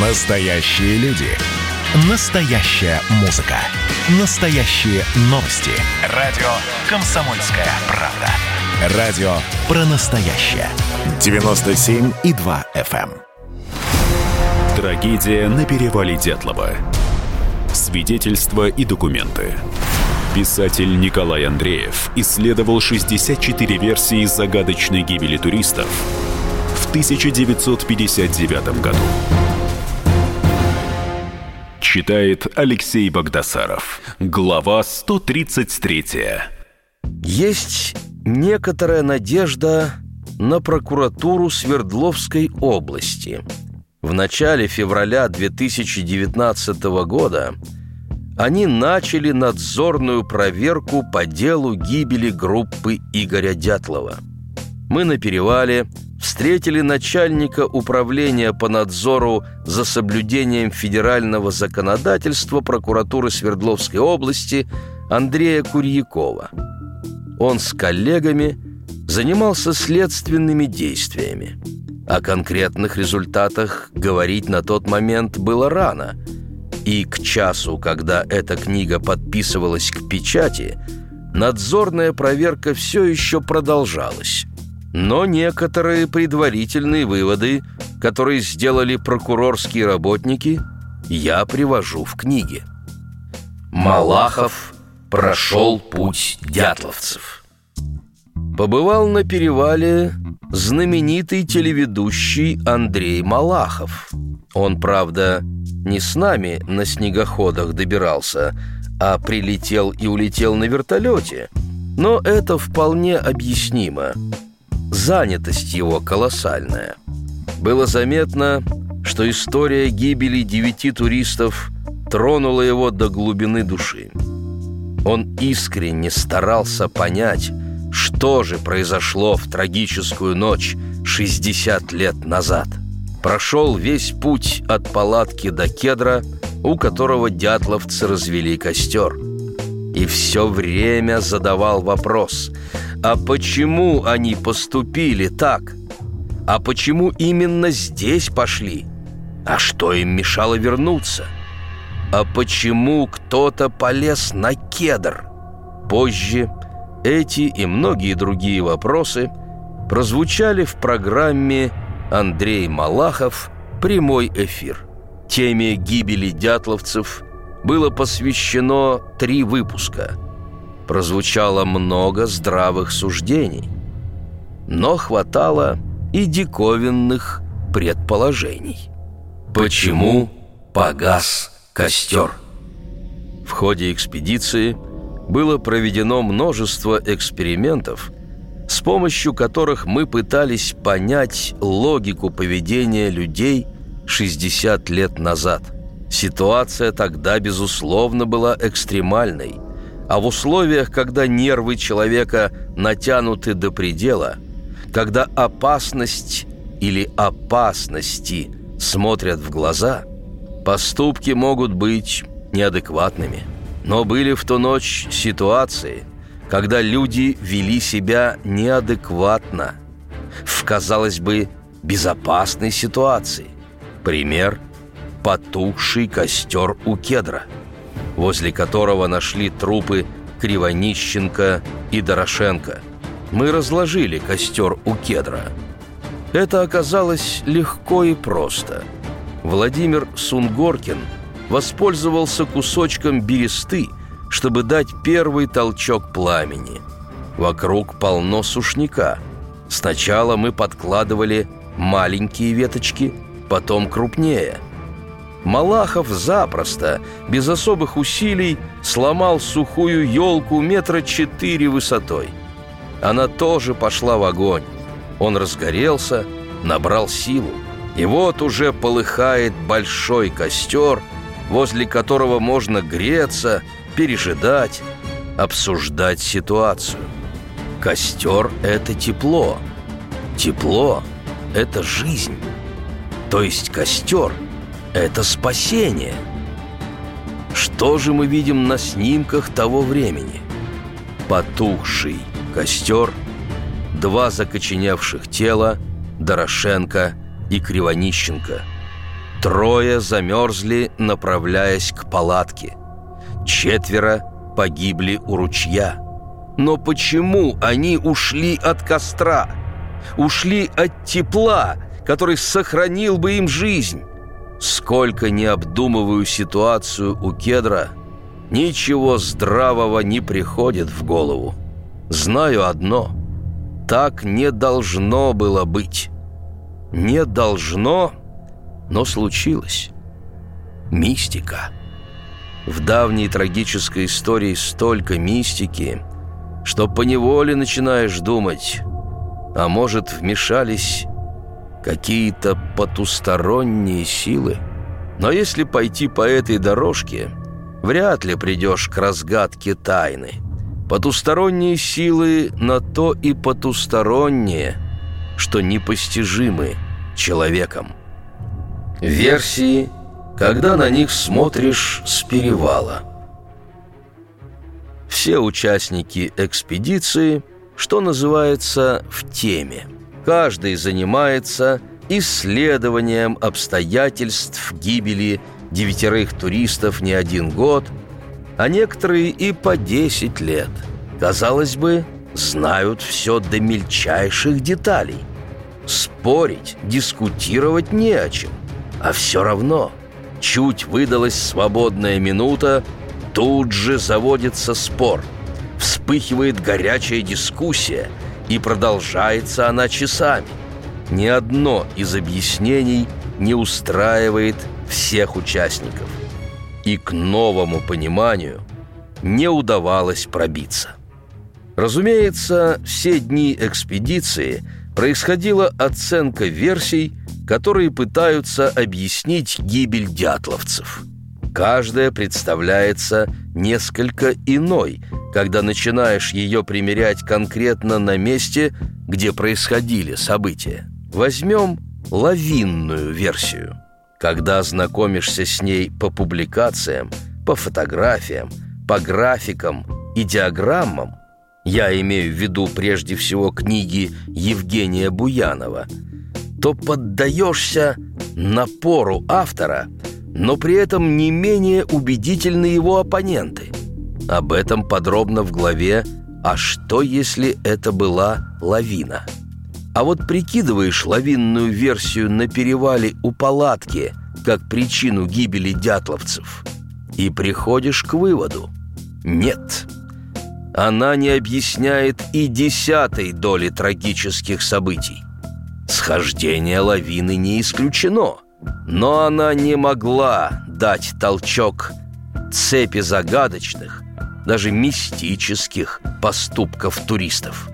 Настоящие люди. Настоящая музыка. Настоящие новости. Радио «Комсомольская правда». Радио про настоящее. 97,2 FM. эм. Трагедия на перевале Дятлова. Свидетельства и документы. Писатель Николай Андреев исследовал 64 версии загадочной гибели туристов в 1959 году. Читает Алексей Богдасаров. Глава 133. Есть некоторая надежда на прокуратуру Свердловской области. В начале февраля 2019 года они начали надзорную проверку по делу гибели группы Игоря Дятлова. Мы на перевале встретили начальника управления по надзору за соблюдением федерального законодательства прокуратуры Свердловской области Андрея Курьякова. Он с коллегами занимался следственными действиями. О конкретных результатах говорить на тот момент было рано. И к часу, когда эта книга подписывалась к печати, надзорная проверка все еще продолжалась. Но некоторые предварительные выводы, которые сделали прокурорские работники, я привожу в книге. Малахов прошел путь дятловцев. Побывал на перевале знаменитый телеведущий Андрей Малахов. Он, правда, не с нами на снегоходах добирался, а прилетел и улетел на вертолете. Но это вполне объяснимо. Занятость его колоссальная. Было заметно, что история гибели девяти туристов тронула его до глубины души. Он искренне старался понять, что же произошло в трагическую ночь 60 лет назад. Прошел весь путь от палатки до кедра, у которого дятловцы развели костер. И все время задавал вопрос, а почему они поступили так? А почему именно здесь пошли? А что им мешало вернуться? А почему кто-то полез на кедр? Позже эти и многие другие вопросы прозвучали в программе «Андрей Малахов. Прямой эфир». Теме гибели дятловцев было посвящено три выпуска. Прозвучало много здравых суждений, но хватало и диковинных предположений. Почему погас костер? В ходе экспедиции – было проведено множество экспериментов, с помощью которых мы пытались понять логику поведения людей 60 лет назад. Ситуация тогда, безусловно, была экстремальной, а в условиях, когда нервы человека натянуты до предела, когда опасность или опасности смотрят в глаза, поступки могут быть неадекватными – но были в ту ночь ситуации, когда люди вели себя неадекватно, в, казалось бы, безопасной ситуации. Пример – потухший костер у кедра, возле которого нашли трупы Кривонищенко и Дорошенко. Мы разложили костер у кедра. Это оказалось легко и просто. Владимир Сунгоркин – воспользовался кусочком бересты, чтобы дать первый толчок пламени. Вокруг полно сушняка. Сначала мы подкладывали маленькие веточки, потом крупнее. Малахов запросто, без особых усилий, сломал сухую елку метра четыре высотой. Она тоже пошла в огонь. Он разгорелся, набрал силу. И вот уже полыхает большой костер – возле которого можно греться, пережидать, обсуждать ситуацию. Костер – это тепло. Тепло – это жизнь. То есть костер – это спасение. Что же мы видим на снимках того времени? Потухший костер, два закоченевших тела – Дорошенко и Кривонищенко – Трое замерзли, направляясь к палатке. Четверо погибли у ручья. Но почему они ушли от костра? Ушли от тепла, который сохранил бы им жизнь. Сколько не обдумываю ситуацию у кедра, ничего здравого не приходит в голову. Знаю одно – так не должно было быть. Не должно, но случилось. Мистика. В давней трагической истории столько мистики, что поневоле начинаешь думать, а может, вмешались какие-то потусторонние силы? Но если пойти по этой дорожке, вряд ли придешь к разгадке тайны. Потусторонние силы на то и потусторонние, что непостижимы человеком. Версии, когда на них смотришь с перевала. Все участники экспедиции, что называется, в теме. Каждый занимается исследованием обстоятельств гибели девятерых туристов не один год, а некоторые и по десять лет. Казалось бы, знают все до мельчайших деталей. Спорить, дискутировать не о чем. А все равно, чуть выдалась свободная минута, тут же заводится спор. Вспыхивает горячая дискуссия, и продолжается она часами. Ни одно из объяснений не устраивает всех участников. И к новому пониманию не удавалось пробиться. Разумеется, все дни экспедиции происходила оценка версий, которые пытаются объяснить гибель дятловцев. Каждая представляется несколько иной, когда начинаешь ее примерять конкретно на месте, где происходили события. Возьмем лавинную версию. Когда знакомишься с ней по публикациям, по фотографиям, по графикам и диаграммам, я имею в виду прежде всего книги Евгения Буянова – то поддаешься напору автора, но при этом не менее убедительны его оппоненты. Об этом подробно в главе «А что, если это была лавина?» А вот прикидываешь лавинную версию на перевале у палатки как причину гибели дятловцев и приходишь к выводу «нет». Она не объясняет и десятой доли трагических событий. Схождение лавины не исключено, но она не могла дать толчок цепи загадочных, даже мистических поступков туристов.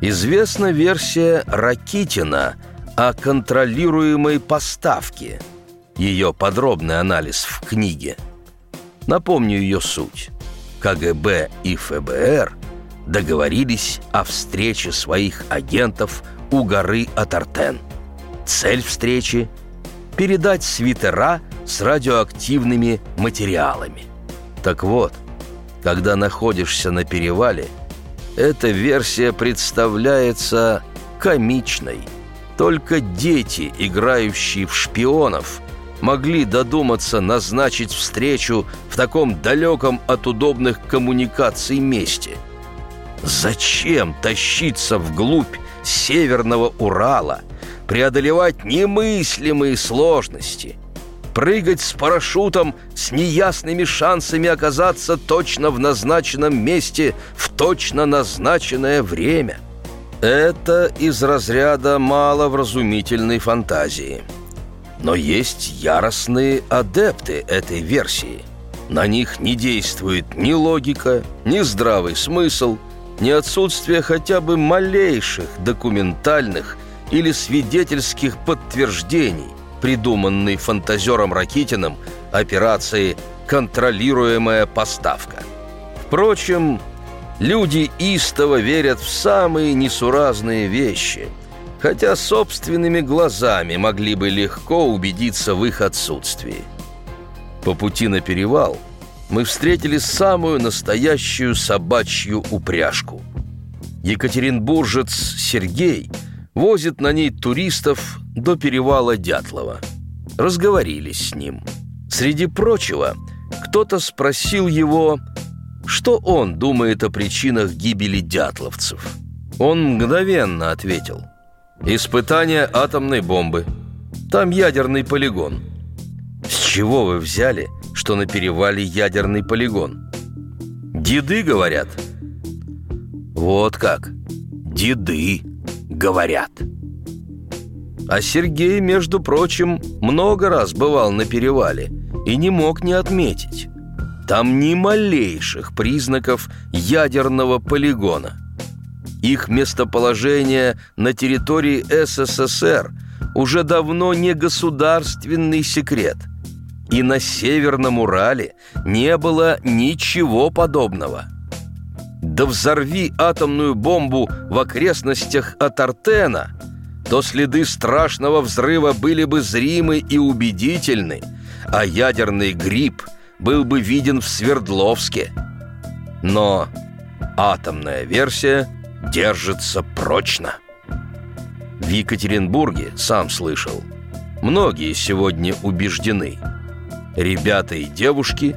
Известна версия Ракитина о контролируемой поставке, ее подробный анализ в книге. Напомню ее суть. КГБ и ФБР договорились о встрече своих агентов у горы Атартен. Цель встречи – передать свитера с радиоактивными материалами. Так вот, когда находишься на перевале, эта версия представляется комичной. Только дети, играющие в шпионов, могли додуматься назначить встречу в таком далеком от удобных коммуникаций месте. Зачем тащиться вглубь Северного Урала, преодолевать немыслимые сложности, прыгать с парашютом с неясными шансами оказаться точно в назначенном месте в точно назначенное время. Это из разряда маловразумительной фантазии. Но есть яростные адепты этой версии. На них не действует ни логика, ни здравый смысл – ни отсутствие хотя бы малейших документальных или свидетельских подтверждений придуманной фантазером Ракитиным операции «Контролируемая поставка». Впрочем, люди истово верят в самые несуразные вещи, хотя собственными глазами могли бы легко убедиться в их отсутствии. По пути на перевал – мы встретили самую настоящую собачью упряжку. Екатеринбуржец Сергей возит на ней туристов до перевала Дятлова. разговорились с ним. Среди прочего, кто-то спросил его, что он думает о причинах гибели дятловцев. Он мгновенно ответил. «Испытание атомной бомбы. Там ядерный полигон». «С чего вы взяли, что на перевале ядерный полигон?» «Деды говорят». «Вот как? Деды говорят». А Сергей, между прочим, много раз бывал на перевале и не мог не отметить. Там ни малейших признаков ядерного полигона. Их местоположение на территории СССР уже давно не государственный секрет. И на Северном Урале не было ничего подобного. Да взорви атомную бомбу в окрестностях от Артена, то следы страшного взрыва были бы зримы и убедительны, а ядерный гриб был бы виден в Свердловске. Но атомная версия держится прочно. В Екатеринбурге, сам слышал, многие сегодня убеждены. Ребята и девушки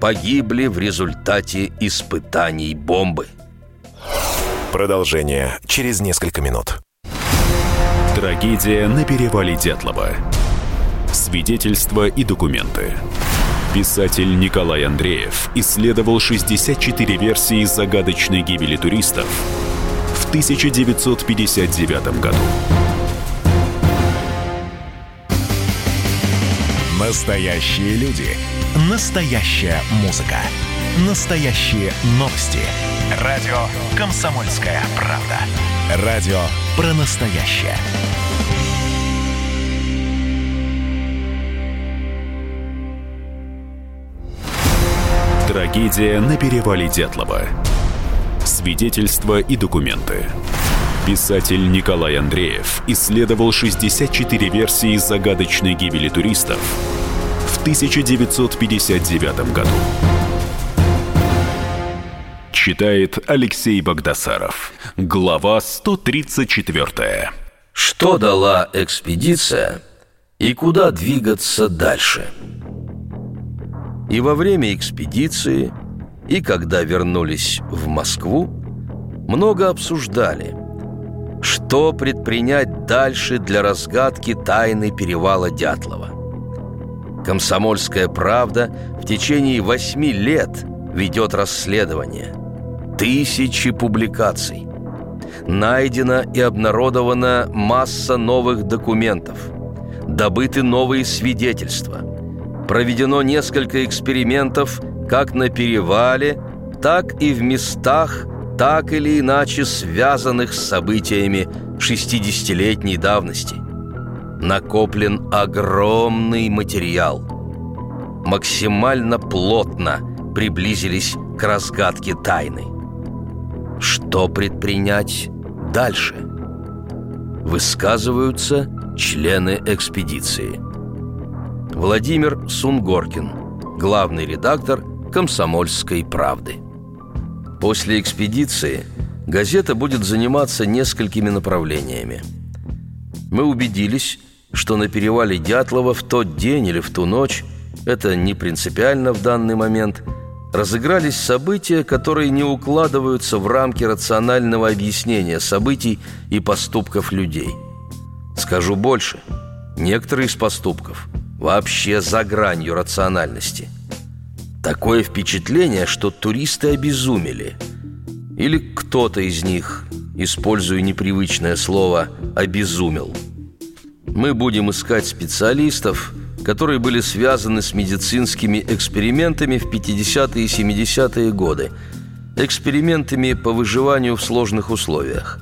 погибли в результате испытаний бомбы. Продолжение через несколько минут. Трагедия на перевале Дятлова. Свидетельства и документы. Писатель Николай Андреев исследовал 64 версии загадочной гибели туристов в 1959 году. Настоящие люди. Настоящая музыка. Настоящие новости. Радио «Комсомольская правда». Радио про настоящее. Трагедия на перевале Дятлова. Свидетельства и документы. Писатель Николай Андреев исследовал 64 версии загадочной гибели туристов 1959 году. Читает Алексей Богдасаров. Глава 134. Что дала экспедиция и куда двигаться дальше? И во время экспедиции, и когда вернулись в Москву, много обсуждали, что предпринять дальше для разгадки тайны перевала Дятлова. «Комсомольская правда» в течение восьми лет ведет расследование. Тысячи публикаций. Найдена и обнародована масса новых документов. Добыты новые свидетельства – проведено несколько экспериментов как на перевале, так и в местах, так или иначе связанных с событиями 60-летней давности. Накоплен огромный материал. Максимально плотно приблизились к разгадке тайны. Что предпринять дальше? Высказываются члены экспедиции – Владимир Сунгоркин, главный редактор «Комсомольской правды». После экспедиции газета будет заниматься несколькими направлениями. Мы убедились, что на перевале Дятлова в тот день или в ту ночь, это не принципиально в данный момент, разыгрались события, которые не укладываются в рамки рационального объяснения событий и поступков людей. Скажу больше, некоторые из поступков – вообще за гранью рациональности. Такое впечатление, что туристы обезумели. Или кто-то из них, используя непривычное слово, обезумел. Мы будем искать специалистов, которые были связаны с медицинскими экспериментами в 50-е и 70-е годы, экспериментами по выживанию в сложных условиях.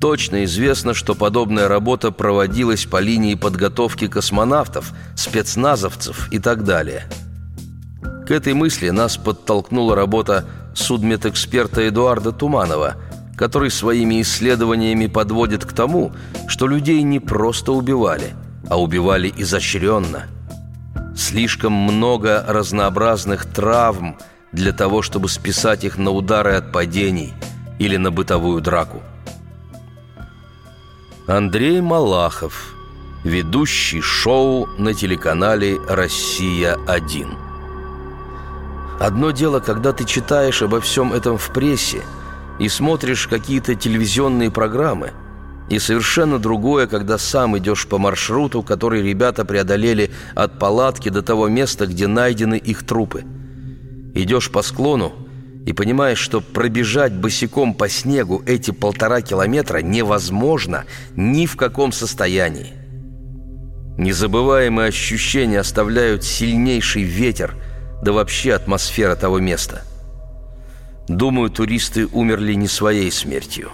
Точно известно, что подобная работа проводилась по линии подготовки космонавтов, спецназовцев и так далее. К этой мысли нас подтолкнула работа судмедэксперта Эдуарда Туманова, который своими исследованиями подводит к тому, что людей не просто убивали, а убивали изощренно. Слишком много разнообразных травм для того, чтобы списать их на удары от падений или на бытовую драку. Андрей Малахов, ведущий шоу на телеканале «Россия-1». Одно дело, когда ты читаешь обо всем этом в прессе и смотришь какие-то телевизионные программы, и совершенно другое, когда сам идешь по маршруту, который ребята преодолели от палатки до того места, где найдены их трупы. Идешь по склону и понимаешь, что пробежать босиком по снегу эти полтора километра невозможно ни в каком состоянии. Незабываемые ощущения оставляют сильнейший ветер, да вообще атмосфера того места. Думаю, туристы умерли не своей смертью.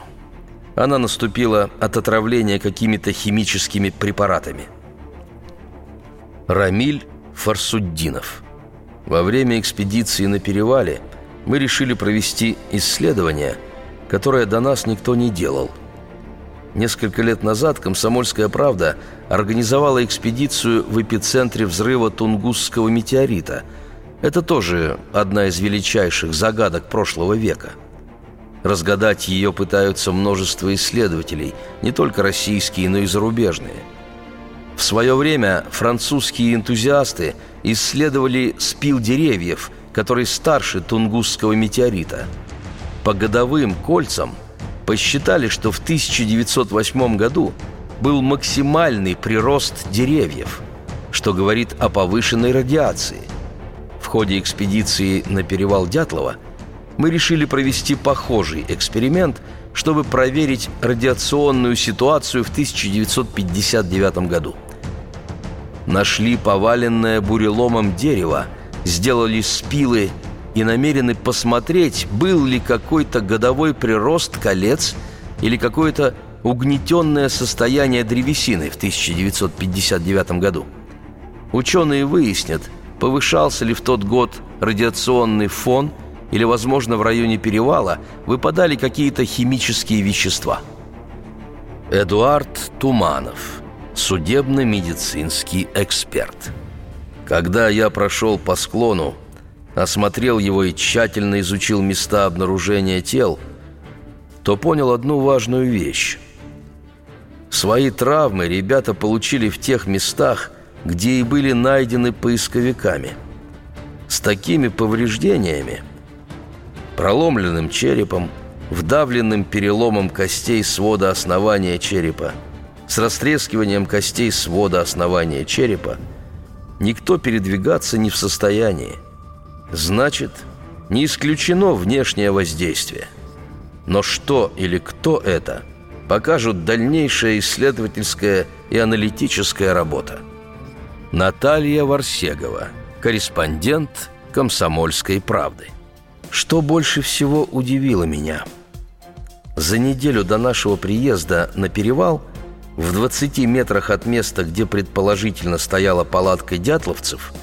Она наступила от отравления какими-то химическими препаратами. Рамиль Фарсуддинов. Во время экспедиции на перевале мы решили провести исследование, которое до нас никто не делал – Несколько лет назад «Комсомольская правда» организовала экспедицию в эпицентре взрыва Тунгусского метеорита. Это тоже одна из величайших загадок прошлого века. Разгадать ее пытаются множество исследователей, не только российские, но и зарубежные. В свое время французские энтузиасты исследовали спил деревьев, который старше Тунгусского метеорита. По годовым кольцам – посчитали, что в 1908 году был максимальный прирост деревьев, что говорит о повышенной радиации. Ходе экспедиции на перевал Дятлова мы решили провести похожий эксперимент, чтобы проверить радиационную ситуацию в 1959 году. Нашли поваленное буреломом дерево, сделали спилы и намерены посмотреть, был ли какой-то годовой прирост колец или какое-то угнетенное состояние древесины в 1959 году. Ученые выяснят, повышался ли в тот год радиационный фон или, возможно, в районе перевала выпадали какие-то химические вещества. Эдуард Туманов, судебно-медицинский эксперт. Когда я прошел по склону, осмотрел его и тщательно изучил места обнаружения тел, то понял одну важную вещь. Свои травмы ребята получили в тех местах, где и были найдены поисковиками. С такими повреждениями, проломленным черепом, вдавленным переломом костей свода основания черепа, с растрескиванием костей свода основания черепа, никто передвигаться не в состоянии – Значит, не исключено внешнее воздействие. Но что или кто это, покажут дальнейшая исследовательская и аналитическая работа. Наталья Варсегова, корреспондент «Комсомольской правды». Что больше всего удивило меня? За неделю до нашего приезда на перевал в 20 метрах от места, где предположительно стояла палатка дятловцев –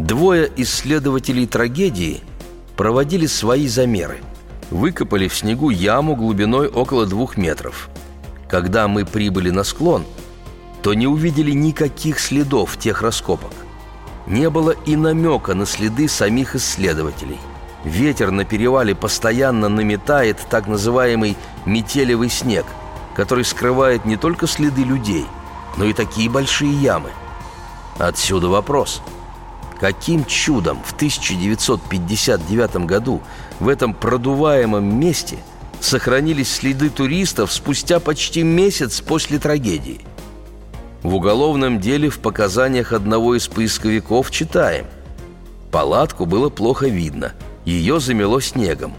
Двое исследователей трагедии проводили свои замеры. Выкопали в снегу яму глубиной около двух метров. Когда мы прибыли на склон, то не увидели никаких следов тех раскопок. Не было и намека на следы самих исследователей. Ветер на перевале постоянно наметает так называемый метелевый снег, который скрывает не только следы людей, но и такие большие ямы. Отсюда вопрос – Каким чудом в 1959 году в этом продуваемом месте сохранились следы туристов спустя почти месяц после трагедии? В уголовном деле в показаниях одного из поисковиков читаем. Палатку было плохо видно, ее замело снегом.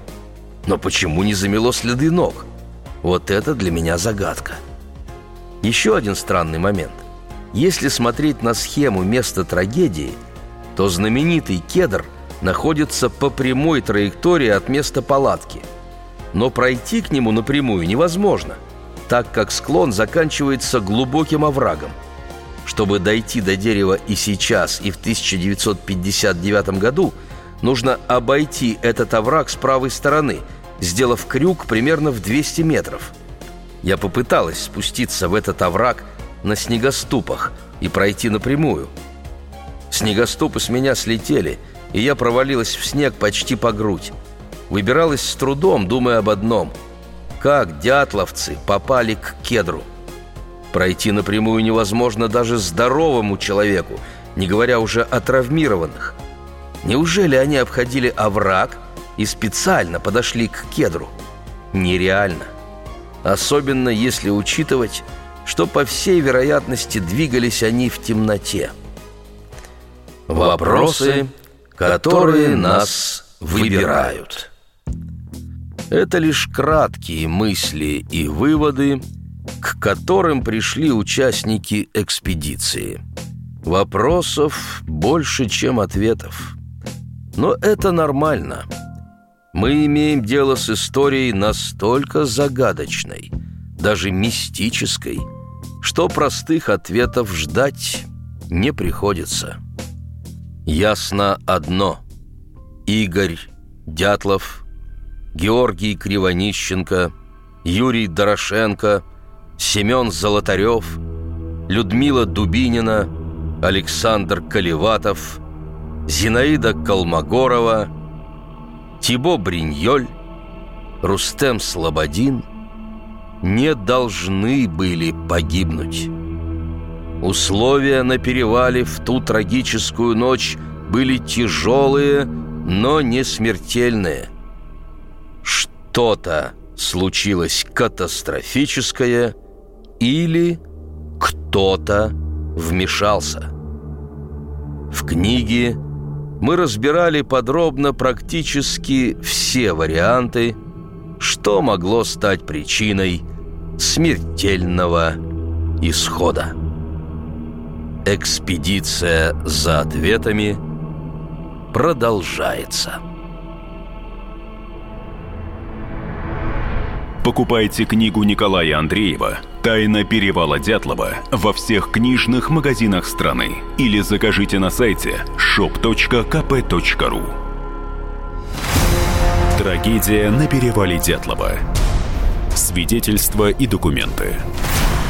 Но почему не замело следы ног? Вот это для меня загадка. Еще один странный момент. Если смотреть на схему места трагедии – то знаменитый кедр находится по прямой траектории от места палатки. Но пройти к нему напрямую невозможно, так как склон заканчивается глубоким оврагом. Чтобы дойти до дерева и сейчас, и в 1959 году, нужно обойти этот овраг с правой стороны, сделав крюк примерно в 200 метров. Я попыталась спуститься в этот овраг на снегоступах и пройти напрямую – Снегоступы с меня слетели, и я провалилась в снег почти по грудь. Выбиралась с трудом, думая об одном. Как дятловцы попали к кедру? Пройти напрямую невозможно даже здоровому человеку, не говоря уже о травмированных. Неужели они обходили овраг и специально подошли к кедру? Нереально. Особенно если учитывать, что по всей вероятности двигались они в темноте. Вопросы, которые нас выбирают. Это лишь краткие мысли и выводы, к которым пришли участники экспедиции. Вопросов больше, чем ответов. Но это нормально. Мы имеем дело с историей настолько загадочной, даже мистической, что простых ответов ждать не приходится. Ясно одно. Игорь Дятлов, Георгий Кривонищенко, Юрий Дорошенко, Семен Золотарев, Людмила Дубинина, Александр Колеватов, Зинаида Колмогорова, Тибо Бриньоль, Рустем Слободин не должны были погибнуть. Условия на перевале в ту трагическую ночь были тяжелые, но не смертельные. Что-то случилось катастрофическое или кто-то вмешался. В книге мы разбирали подробно практически все варианты, что могло стать причиной смертельного исхода. Экспедиция за ответами продолжается. Покупайте книгу Николая Андреева «Тайна перевала Дятлова» во всех книжных магазинах страны или закажите на сайте shop.kp.ru Трагедия на перевале Дятлова. Свидетельства и документы.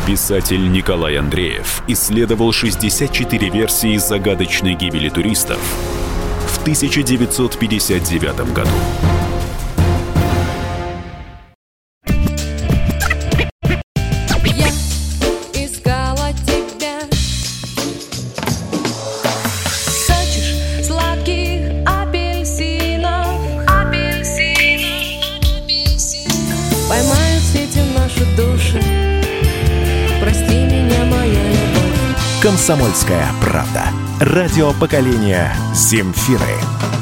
Писатель Николай Андреев исследовал 64 версии загадочной гибели туристов в 1959 году. «Комсомольская правда». Радио поколения «Земфиры».